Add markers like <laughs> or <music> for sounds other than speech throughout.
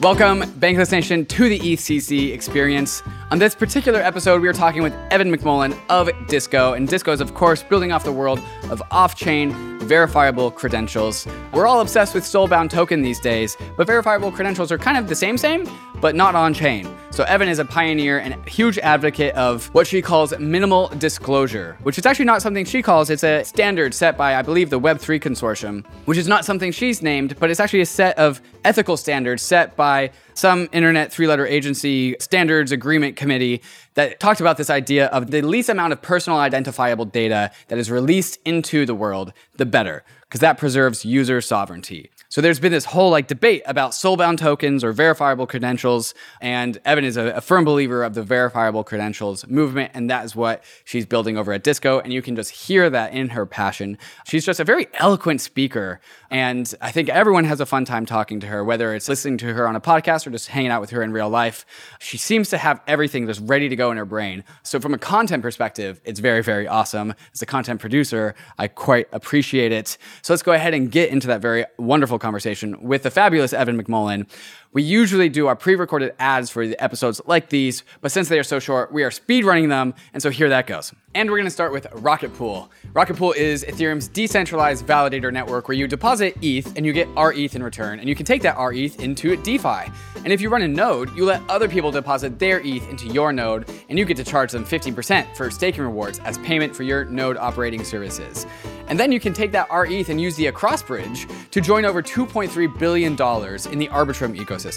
Welcome, Bankless Nation, to the EthCC experience. On this particular episode, we are talking with Evin McMullen of Disco, and Disco is, of course, building off the world of off chain verifiable credentials. We're all obsessed with soulbound token these days, but verifiable credentials are kind of the same, same, but not on chain. So, Evin is a pioneer and huge advocate of what she calls minimal disclosure, which is actually not something she calls, it's a standard set by, I believe, the Web3 Consortium, which is not something she's named, but it's actually a set of ethical standards set by some internet three letter agency standards agreement committee that talked about this idea of the least amount of personal identifiable data that is released into the world, the better, because that preserves user sovereignty. So there's been this whole like debate about soulbound tokens or verifiable credentials, and Evin is a, a, firm believer of the verifiable credentials movement, and that is what she's building over at Disco, and you can just hear that in her passion. She's just a very eloquent speaker, and I think everyone has a fun time talking to her, whether it's listening to her on a podcast or just hanging out with her in real life. She seems to have everything just ready to go in her brain. So from a content perspective, it's very, very awesome. As a content producer, I quite appreciate it. So let's go ahead and get into that very wonderful conversation with the fabulous Evin McMullen. We usually do our pre recorded ads for the episodes like these, but since they are so short, we are speed running them, and so here that goes. And we're gonna start with Rocket Pool. Rocket Pool is Ethereum's decentralized validator network where you deposit ETH and you get RETH in return, and you can take that RETH into DeFi. And if you run a node, you let other people deposit their ETH into your node, and you get to charge them 15% for staking rewards as payment for your node operating services. And then you can take that RETH and use the Across Bridge to join over $2.3 billion in the Arbitrum ecosystem.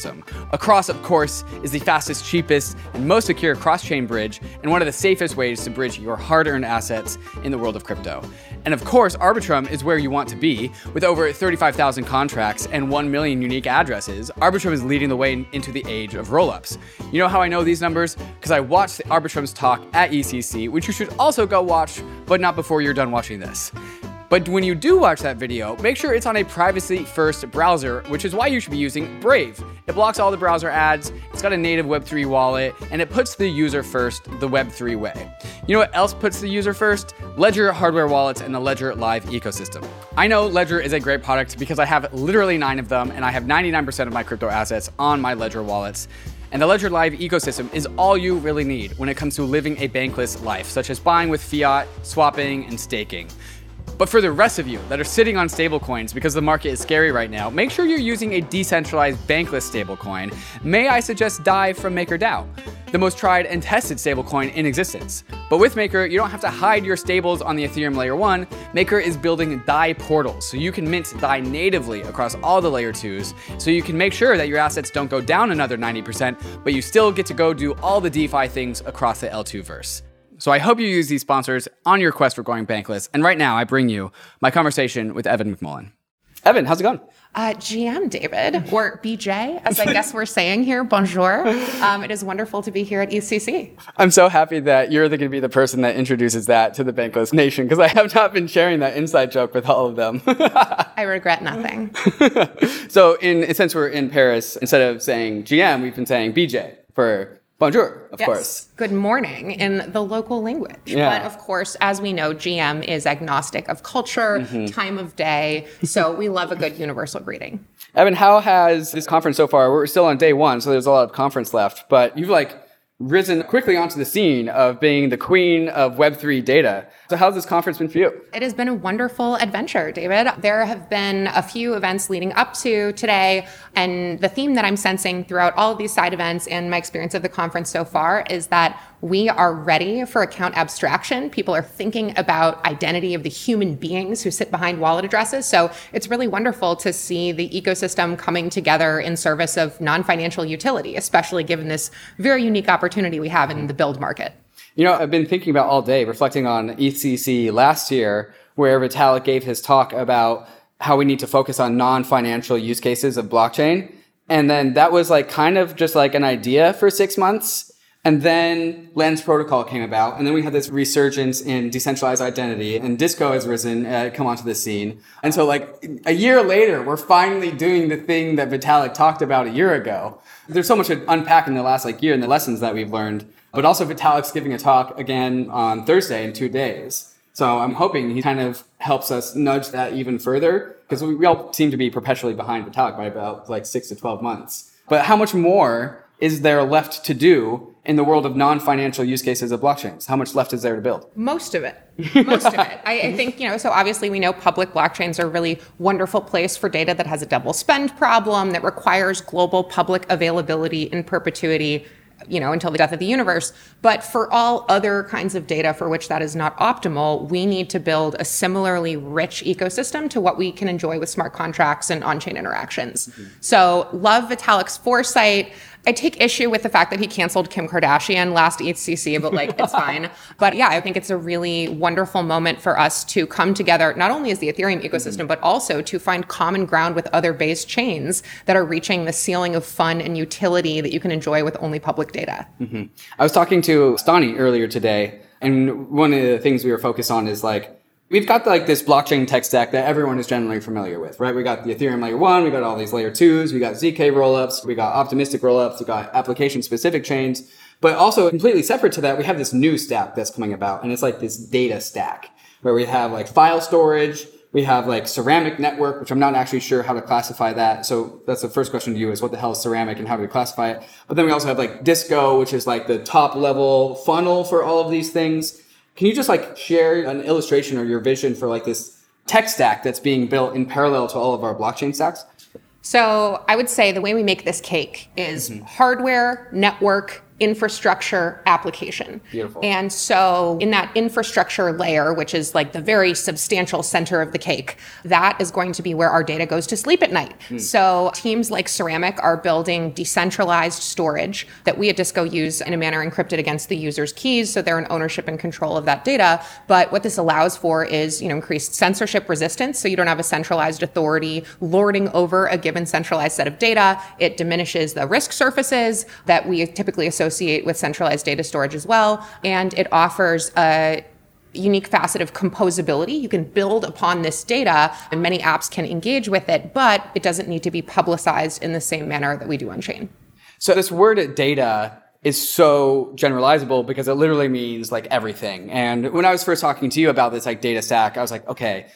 Across, of course, is the fastest, cheapest, and most secure cross chain bridge, and one of the safest ways to bridge your hard earned assets in the world of crypto. And of course, Arbitrum is where you want to be. With over 35,000 contracts and 1 million unique addresses, Arbitrum is leading the way into the age of rollups. You know how I know these numbers? Because I watched Arbitrum's talk at EthCC, which you should also go watch, but not before you're done watching this. But when you do watch that video, make sure it's on a privacy first browser, which is why you should be using Brave. It blocks all the browser ads, it's got a native Web3 wallet, and it puts the user first the Web3 way. You know what else puts the user first? Ledger hardware wallets and the Ledger Live ecosystem. I know Ledger is a great product because I have literally nine of them, and I have 99% of my crypto assets on my Ledger wallets. And the Ledger Live ecosystem is all you really need when it comes to living a bankless life, such as buying with fiat, swapping, and staking. But for the rest of you that are sitting on stablecoins because the market is scary right now, make sure you're using a decentralized bankless stablecoin. May I suggest DAI from MakerDAO, the most tried and tested stablecoin in existence. But with Maker, you don't have to hide your stables on the Ethereum layer 1. Maker is building DAI portals, so you can mint DAI natively across all the layer 2s, so you can make sure that your assets don't go down another 90%, but you still get to go do all the DeFi things across the L2 verse. So I hope you use these sponsors on your quest for going bankless. And right now, I bring you my conversation with Evin McMullen. Evin, how's it going? Uh, GM David, or BJ, as I guess we're saying here. Bonjour. Um, it is wonderful to be here at EthCC. I'm so happy that you're going to be the person that introduces that to the Bankless Nation because I have not been sharing that inside joke with all of them. <laughs> I regret nothing. <laughs> so, in since we're in Paris, instead of saying GM, we've been saying BJ for Bonjour, of yes. course. Good morning in the local language. Yeah. But of course, as we know, GM is agnostic of culture, mm-hmm. time of day. So we love a good universal greeting. Evin, how has this conference so far? We're still on day one, so there's a lot of conference left, but you've like risen quickly onto the scene of being the queen of Web3 data. So, how's this conference been for you? It has been a wonderful adventure, David. There have been a few events leading up to today, and the theme that I'm sensing throughout all of these side events and my experience of the conference so far is that we are ready for account abstraction. People are thinking about identity of the human beings who sit behind wallet addresses. So it's really wonderful to see the ecosystem coming together in service of non-financial utility, especially given this very unique opportunity we have in the build market. You know, I've been thinking about all day, reflecting on EthCC last year, where Vitalik gave his talk about how we need to focus on non-financial use cases of blockchain. And then that was like kind of just like an idea for six months. And then Lens Protocol came about, and then we had this resurgence in decentralized identity, and Disco has risen, uh, come onto the scene. And so, like a year later, we're finally doing the thing that Vitalik talked about a year ago. There's so much to unpack in the last like year and the lessons that we've learned. But also Vitalik's giving a talk again on Thursday in two days. So I'm hoping he kind of helps us nudge that even further. because we, we all seem to be perpetually behind Vitalik by about like six to 12 months. But how much more is there left to do in the world of non-financial use cases of blockchains? How much left is there to build? Most of it. <laughs> Most of it. I, I, think, you know, so obviously we know public blockchains are a really wonderful place for data that has a double spend problem, that requires global public availability in perpetuity you know, until the death of the universe. But for all other kinds of data for which that is not optimal, we need to build a similarly rich ecosystem to what we can enjoy with smart contracts and on-chain interactions. Mm-hmm. So love Vitalik's foresight. I take issue with the fact that he canceled Kim Kardashian last EthCC, but like it's <laughs> fine. But yeah, I think it's a really wonderful moment for us to come together, not only as the Ethereum ecosystem, mm-hmm. but also to find common ground with other base chains that are reaching the ceiling of fun and utility that you can enjoy with only public data. Mm-hmm. I was talking to Stani earlier today, and one of the things we were focused on is like we've got like this blockchain tech stack that everyone is generally familiar with, right? We got the Ethereum layer one, we got all these layer twos, we got ZK rollups, we got optimistic rollups, we got application specific chains. But also completely separate to that, we have this new stack that's coming about and it's like this data stack where we have like file storage, we have like ceramic network, which I'm not actually sure how to classify that. So that's the first question to you is what the hell is ceramic and how do we classify it? But then we also have like disco, which is like the top level funnel for all of these things. Can you just like share an illustration or your vision for like this tech stack that's being built in parallel to all of our blockchain stacks? So I would say the way we make this cake is mm-hmm. hardware, network, infrastructure application. Beautiful. And so in that infrastructure layer, which is like the very substantial center of the cake, that is going to be where our data goes to sleep at night. Mm. So teams like Ceramic are building decentralized storage that we at Disco use in a manner encrypted against the user's keys. So they're in ownership and control of that data. But what this allows for is, you know, increased censorship resistance. So you don't have a centralized authority lording over a given centralized set of data. It diminishes the risk surfaces that we typically associate associate with centralized data storage as well. And it offers a unique facet of composability. You can build upon this data and many apps can engage with it, but it doesn't need to be publicized in the same manner that we do on chain. So this word data is so generalizable because it literally means like everything. And when I was first talking to you about this like data stack, I was like, okay,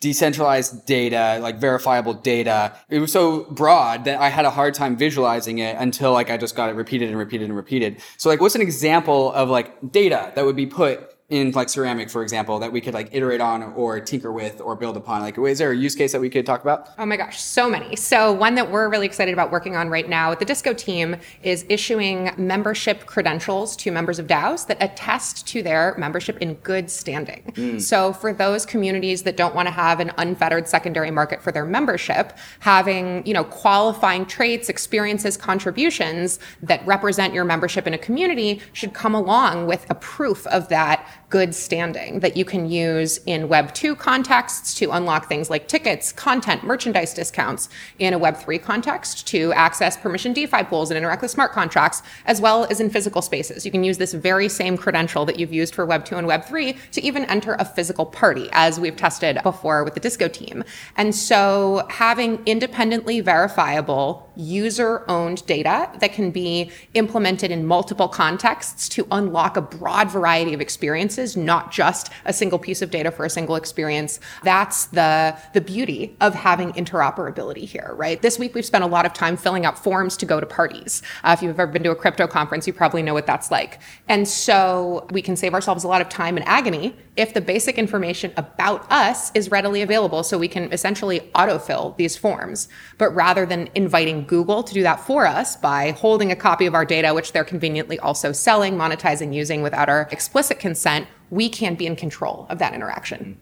decentralized data, like verifiable data. It was so broad that I had a hard time visualizing it until like I just got it repeated and repeated and repeated. So like what's an example of like data that would be put in like ceramic, for example, that we could like iterate on or tinker with or build upon? Like, is there a use case that we could talk about? Oh my gosh, so many. So one that we're really excited about working on right now with the Disco team is issuing membership credentials to members of DAOs that attest to their membership in good standing. Mm. So for those communities that don't want to have an unfettered secondary market for their membership, having, you know, qualifying traits, experiences, contributions that represent your membership in a community should come along with a proof of that good standing that you can use in Web 2 contexts to unlock things like tickets, content, merchandise discounts, in a Web 3 context to access permission DeFi pools and interact with smart contracts, as well as in physical spaces. You can use this very same credential that you've used for Web 2 and Web 3 to even enter a physical party, as we've tested before with the Disco team. And so having independently verifiable user owned data that can be implemented in multiple contexts to unlock a broad variety of experiences, not just a single piece of data for a single experience. That's the, the beauty of having interoperability here, right? This week we've spent a lot of time filling out forms to go to parties. Uh, if you've ever been to a crypto conference, you probably know what that's like. And so we can save ourselves a lot of time and agony if the basic information about us is readily available so we can essentially autofill these forms. But rather than inviting Google to do that for us by holding a copy of our data, which they're conveniently also selling, monetizing, using without our explicit consent, we can be in control of that interaction.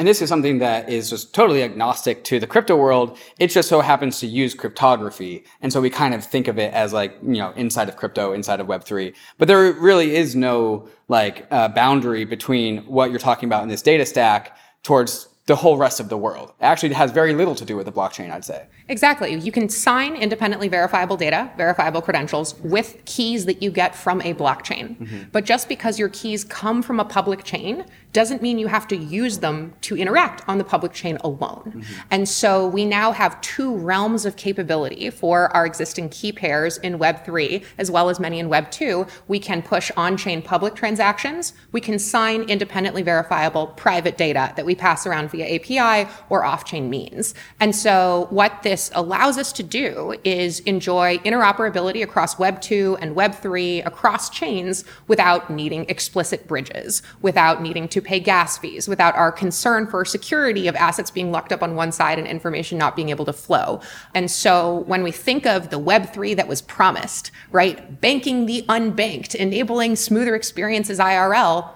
And this is something that is just totally agnostic to the crypto world. It just so happens to use cryptography. And so we kind of think of it as like, you know, inside of crypto, inside of Web3. But there really is no like uh, boundary between what you're talking about in this data stack towards the whole rest of the world. It actually has very little to do with the blockchain, I'd say. Exactly. You can sign independently verifiable data, verifiable credentials with keys that you get from a blockchain. Mm-hmm. But just because your keys come from a public chain doesn't mean you have to use them to interact on the public chain alone. Mm-hmm. And so we now have two realms of capability for our existing key pairs in Web3, as well as many in Web2. We can push on chain public transactions. We can sign independently verifiable private data that we pass around via API or off chain means. And so, what this allows us to do is enjoy interoperability across Web 2 and Web 3 across chains without needing explicit bridges, without needing to pay gas fees, without our concern for security of assets being locked up on one side and information not being able to flow. And so, when we think of the Web 3 that was promised, right, banking the unbanked, enabling smoother experiences IRL,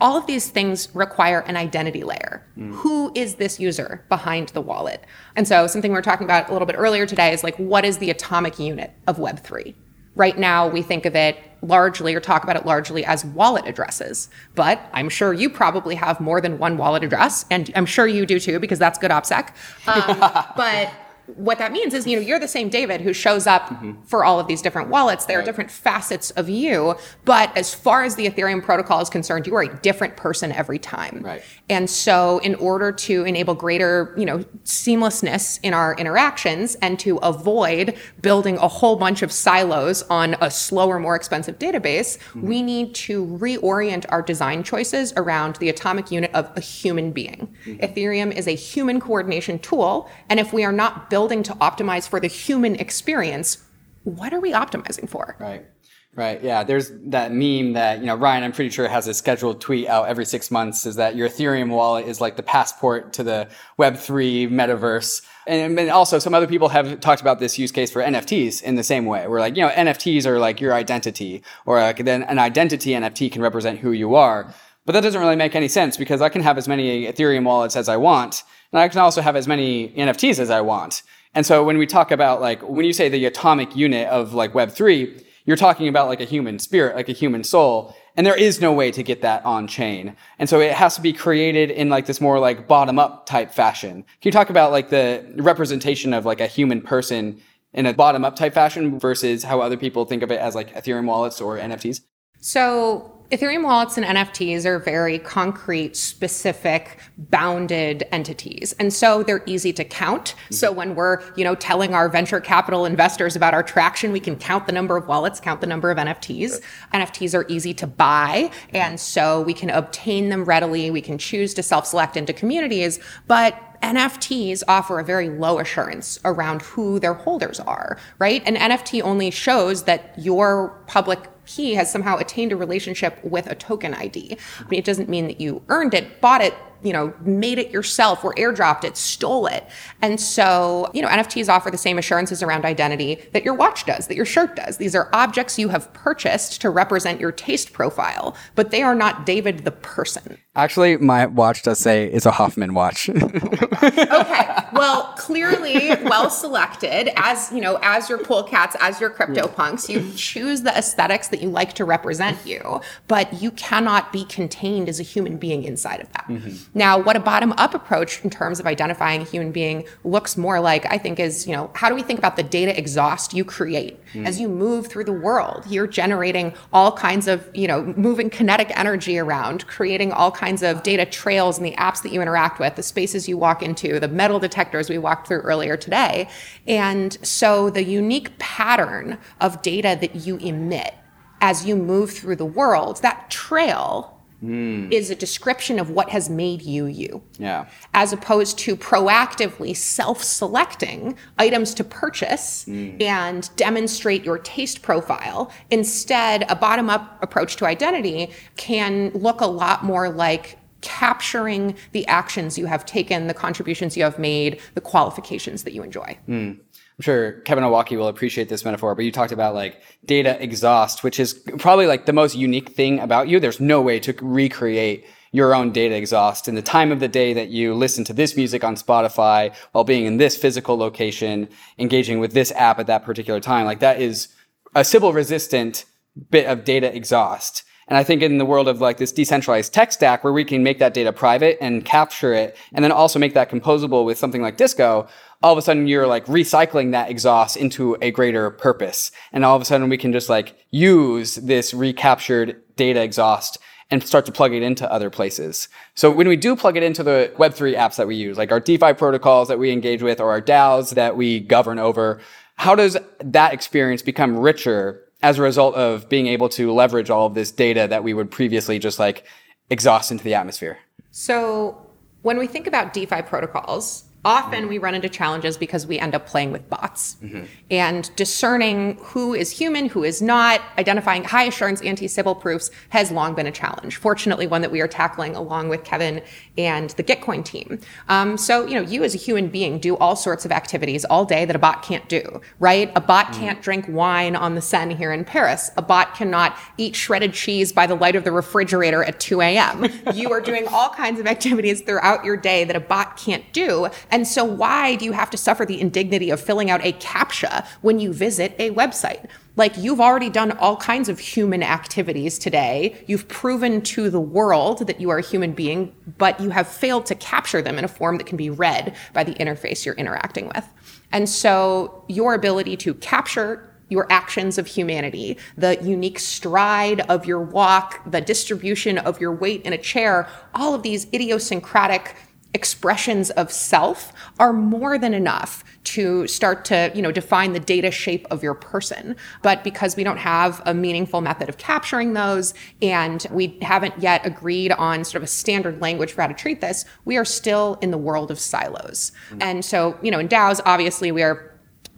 all of these things require an identity layer. Mm. Who is this user behind the wallet? And so, something we are talking about a little bit earlier today is like, what is the atomic unit of Web3? Right now, we think of it largely or talk about it largely as wallet addresses. But I'm sure you probably have more than one wallet address, and I'm sure you do too, because that's good OPSEC. Um, <laughs> but what that means is, you know, you're the same David who shows up mm-hmm. for all of these different wallets. There right. are different facets of you, but as far as the Ethereum protocol is concerned, you are a different person every time. Right. And so, in order to enable greater, you know, seamlessness in our interactions and to avoid building a whole bunch of silos on a slower, more expensive database, mm-hmm. we need to reorient our design choices around the atomic unit of a human being. Mm-hmm. Ethereum is a human coordination tool, and if we are not building building to optimize for the human experience, what are we optimizing for? Right. Right. Yeah. There's that meme that, you know, Ryan, I'm pretty sure has a scheduled tweet out every six months is that your Ethereum wallet is like the passport to the Web3 metaverse. And, and also some other people have talked about this use case for NFTs in the same way. Where like, you know, NFTs are like your identity or like then an identity NFT can represent who you are. But that doesn't really make any sense because I can have as many Ethereum wallets as I want and I can also have as many NFTs as I want. And so when we talk about like, when you say the atomic unit of like Web3, you're talking about like a human spirit, like a human soul. And there is no way to get that on chain. And so it has to be created in like this more like bottom up type fashion. Can you talk about like the representation of like a human person in a bottom up type fashion versus how other people think of it as like Ethereum wallets or NFTs? So Ethereum wallets and NFTs are very concrete, specific, bounded entities. And so they're easy to count. Mm-hmm. So when we're, you know, telling our venture capital investors about our traction, we can count the number of wallets, count the number of NFTs. NFTs are easy to buy. And so we can obtain them readily. We can choose to self-select into communities, but NFTs offer a very low assurance around who their holders are, right? An NFT only shows that your public he has somehow attained a relationship with a token ID. I mean, it doesn't mean that you earned it, bought it, you know, made it yourself or airdropped it, stole it. And so, you know, NFTs offer the same assurances around identity that your watch does, that your shirt does. These are objects you have purchased to represent your taste profile, but they are not David the person. Actually, my watch does say it's a Hoffman watch. Oh okay. Well, clearly well selected as, you know, as your Cool Cats, as your crypto punks, you choose the aesthetics that you like to represent you, but you cannot be contained as a human being inside of that. Mm-hmm. Now, what a bottom up approach in terms of identifying a human being looks more like, I think, is, you know, how do we think about the data exhaust you create mm. as you move through the world? You're generating all kinds of, you know, moving kinetic energy around, creating all kinds of data trails in the apps that you interact with, the spaces you walk into, the metal detectors we walked through earlier today. And so the unique pattern of data that you emit as you move through the world, that trail mm. is a description of what has made you you. Yeah. As opposed to proactively self selecting items to purchase mm. and demonstrate your taste profile. Instead, a bottom up approach to identity can look a lot more like capturing the actions you have taken, the contributions you have made, the qualifications that you enjoy. Mm. I'm sure Kevin Owocki will appreciate this metaphor, but you talked about like data exhaust, which is probably like the most unique thing about you. There's no way to recreate your own data exhaust in the time of the day that you listen to this music on Spotify while being in this physical location, engaging with this app at that particular time. Like that is a Sybil resistant bit of data exhaust. And I think in the world of like this decentralized tech stack where we can make that data private and capture it and then also make that composable with something like Disco, all of a sudden you're like recycling that exhaust into a greater purpose. And all of a sudden we can just like use this recaptured data exhaust and start to plug it into other places. So when we do plug it into the Web3 apps that we use, like our DeFi protocols that we engage with or our DAOs that we govern over, how does that experience become richer as a result of being able to leverage all of this data that we would previously just like exhaust into the atmosphere? So When we think about DeFi protocols, often we run into challenges because we end up playing with bots mm-hmm. and discerning who is human who is not identifying high assurance anti-sybil proofs has long been a challenge fortunately one that we are tackling along with kevin and the gitcoin team um, so you know you as a human being do all sorts of activities all day that a bot can't do right a bot mm-hmm. can't drink wine on the seine here in paris a bot cannot eat shredded cheese by the light of the refrigerator at 2 a.m you are doing all kinds of activities throughout your day that a bot can't do and so, why do you have to suffer the indignity of filling out a CAPTCHA when you visit a website? Like, you've already done all kinds of human activities today. You've proven to the world that you are a human being, but you have failed to capture them in a form that can be read by the interface you're interacting with. And so, your ability to capture your actions of humanity, the unique stride of your walk, the distribution of your weight in a chair, all of these idiosyncratic expressions of self are more than enough to start to you know define the data shape of your person but because we don't have a meaningful method of capturing those and we haven't yet agreed on sort of a standard language for how to treat this we are still in the world of silos mm-hmm. and so you know in DAOs obviously we are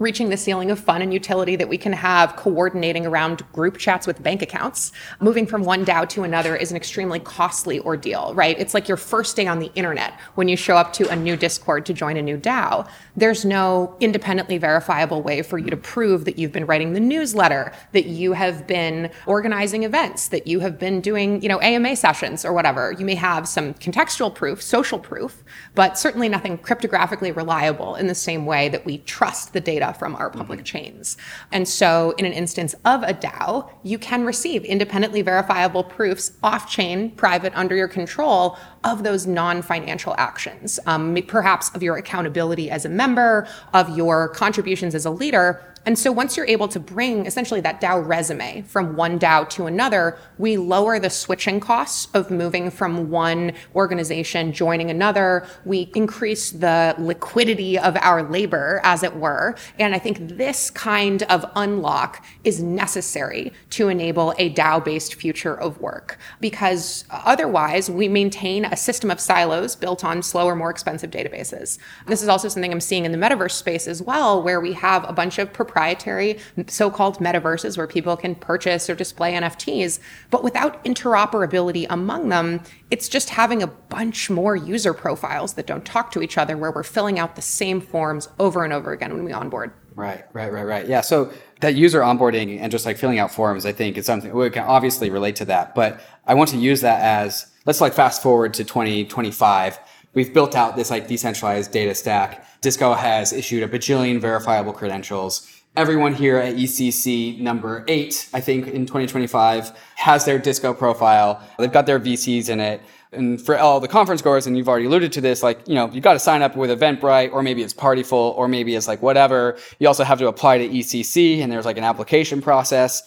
reaching the ceiling of fun and utility that we can have coordinating around group chats with bank accounts. Moving from one DAO to another is an extremely costly ordeal, right? It's like your first day on the internet when you show up to a new Discord to join a new DAO. There's no independently verifiable way for you to prove that you've been writing the newsletter, that you have been organizing events, that you have been doing, you know, AMA sessions or whatever. You may have some contextual proof, social proof, but certainly nothing cryptographically reliable in the same way that we trust the data from our public mm-hmm. chains. And so, in an instance of a DAO, you can receive independently verifiable proofs off chain, private, under your control of those non financial actions, um, perhaps of your accountability as a member, of your contributions as a leader and so once you're able to bring essentially that DAO resume from one DAO to another, we lower the switching costs of moving from one organization joining another. We increase the liquidity of our labor, as it were. And I think this kind of unlock is necessary to enable a DAO based future of work because otherwise we maintain a system of silos built on slower, more expensive databases. This is also something I'm seeing in the metaverse space as well, where we have a bunch of proprietary so-called metaverses where people can purchase or display NFTs, but without interoperability among them, it's just having a bunch more user profiles that don't talk to each other where we're filling out the same forms over and over again when we onboard. Right, right, right, right. Yeah. So that user onboarding and just like filling out forms, I think is something we can obviously relate to that. But I want to use that as let's like fast forward to 2025. We've built out this like decentralized data stack. Disco has issued a bajillion verifiable credentials everyone here at EthCC number eight, I think in 2025, has their disco profile. They've got their VCs in it. And for all the conference goers, and you've already alluded to this, like, you know, you've got to sign up with Eventbrite, or maybe it's Partiful, or maybe it's like whatever. You also have to apply to EthCC, and there's like an application process.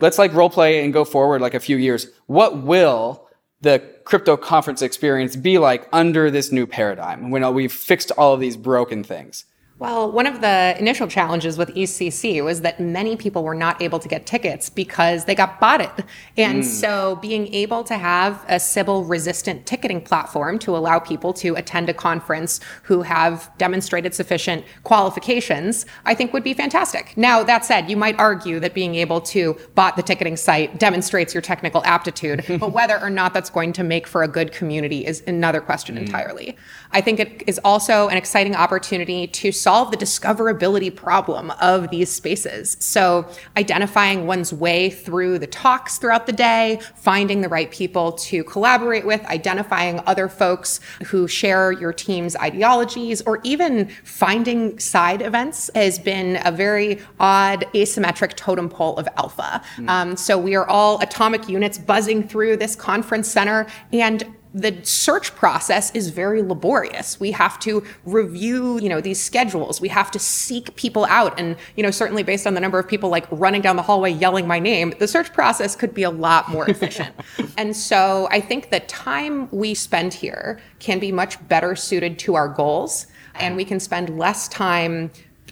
Let's like role play and go forward like a few years. What will the crypto conference experience be like under this new paradigm when uh, we've fixed all of these broken things? Well, one of the initial challenges with EthCC was that many people were not able to get tickets because they got botted. And mm. so being able to have a Sybil resistant ticketing platform to allow people to attend a conference who have demonstrated sufficient qualifications, I think would be fantastic. Now, that said, you might argue that being able to bot the ticketing site demonstrates your technical aptitude, <laughs> but whether or not that's going to make for a good community is another question mm. entirely. I think it is also an exciting opportunity to solve the discoverability problem of these spaces. So, identifying one's way through the talks throughout the day, finding the right people to collaborate with, identifying other folks who share your team's ideologies, or even finding side events has been a very odd asymmetric totem pole of alpha. Mm. Um, so, we are all atomic units buzzing through this conference center, and the search process is very laborious. We have to review, you know, these schedules. We have to seek people out. And, you know, certainly based on the number of people like running down the hallway yelling my name, the search process could be a lot more efficient. <laughs> and so I think the time we spend here can be much better suited to our goals. And we can spend less time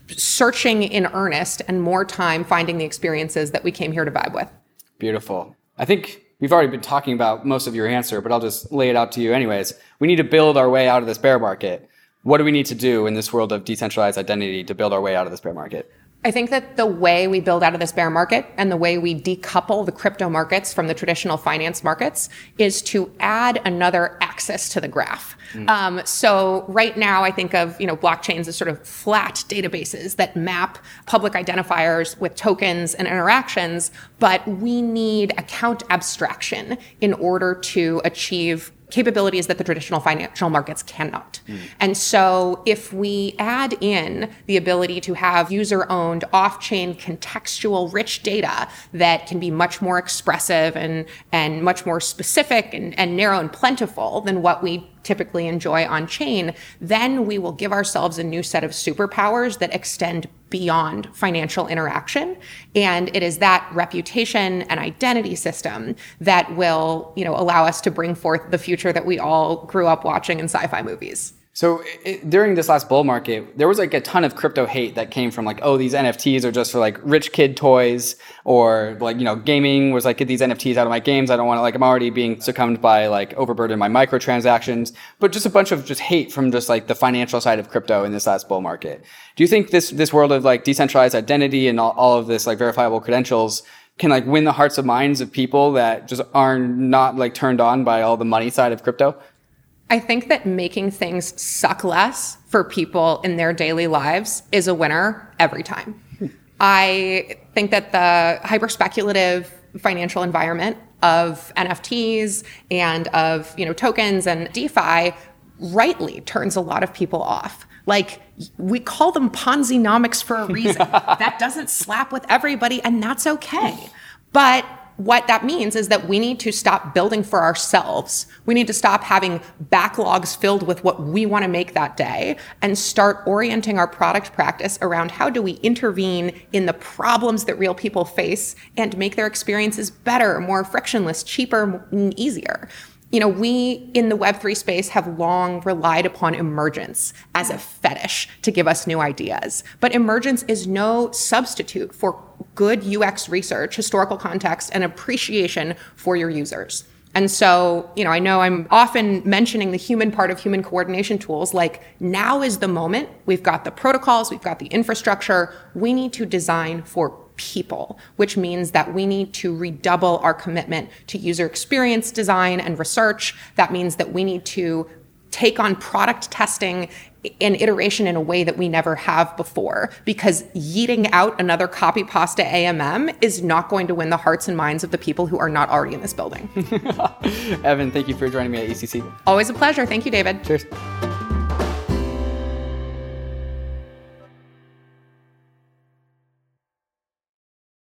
searching in earnest and more time finding the experiences that we came here to vibe with. Beautiful. I think we've already been talking about most of your answer, but I'll just lay it out to you anyways. We need to build our way out of this bear market. What do we need to do in this world of decentralized identity to build our way out of this bear market? I think that the way we build out of this bear market and the way we decouple the crypto markets from the traditional finance markets is to add another axis to the graph. Mm. Um, so right now, I think of you know blockchains as sort of flat databases that map public identifiers with tokens and interactions, but we need account abstraction in order to achieve capabilities that the traditional financial markets cannot. Mm. And so if we add in the ability to have user owned off chain contextual rich data that can be much more expressive and, and much more specific and, and narrow and plentiful than what we typically enjoy on chain, then we will give ourselves a new set of superpowers that extend beyond financial interaction. And it is that reputation and identity system that will, you know, allow us to bring forth the future that we all grew up watching in sci-fi movies. So it, during this last bull market, there was like a ton of crypto hate that came from like, oh, these NFTs are just for like rich kid toys, or like you know, gaming was like get these NFTs out of my games. I don't want to like I'm already being succumbed by like overburdened by microtransactions, but just a bunch of just hate from just like the financial side of crypto in this last bull market. Do you think this this world of like decentralized identity and all, all of this like verifiable credentials can like win the hearts and minds of people that just are not like turned on by all the money side of crypto? I think that making things suck less for people in their daily lives is a winner every time. Hmm. I think that the hyper speculative financial environment of NFTs and of you know tokens and DeFi rightly turns a lot of people off. Like we call them Ponzi-nomics for a reason. <laughs> that doesn't slap with everybody, and that's okay. But what that means is that we need to stop building for ourselves. We need to stop having backlogs filled with what we want to make that day and start orienting our product practice around how do we intervene in the problems that real people face and make their experiences better, more frictionless, cheaper, easier you know, we in the Web3 space have long relied upon emergence as a fetish to give us new ideas. But emergence is no substitute for good UX research, historical context, and appreciation for your users. And so, you know, I know I'm often mentioning the human part of human coordination tools. Like, now is the moment. We've got the protocols, we've got the infrastructure. We need to design for people, which means that we need to redouble our commitment to user experience design and research. That means that we need to take on product testing and iteration in a way that we never have before because yeeting out another copy pasta AMM is not going to win the hearts and minds of the people who are not already in this building. <laughs> Evin, thank you for joining me at EthCC. Always a pleasure. Thank you, David. Cheers.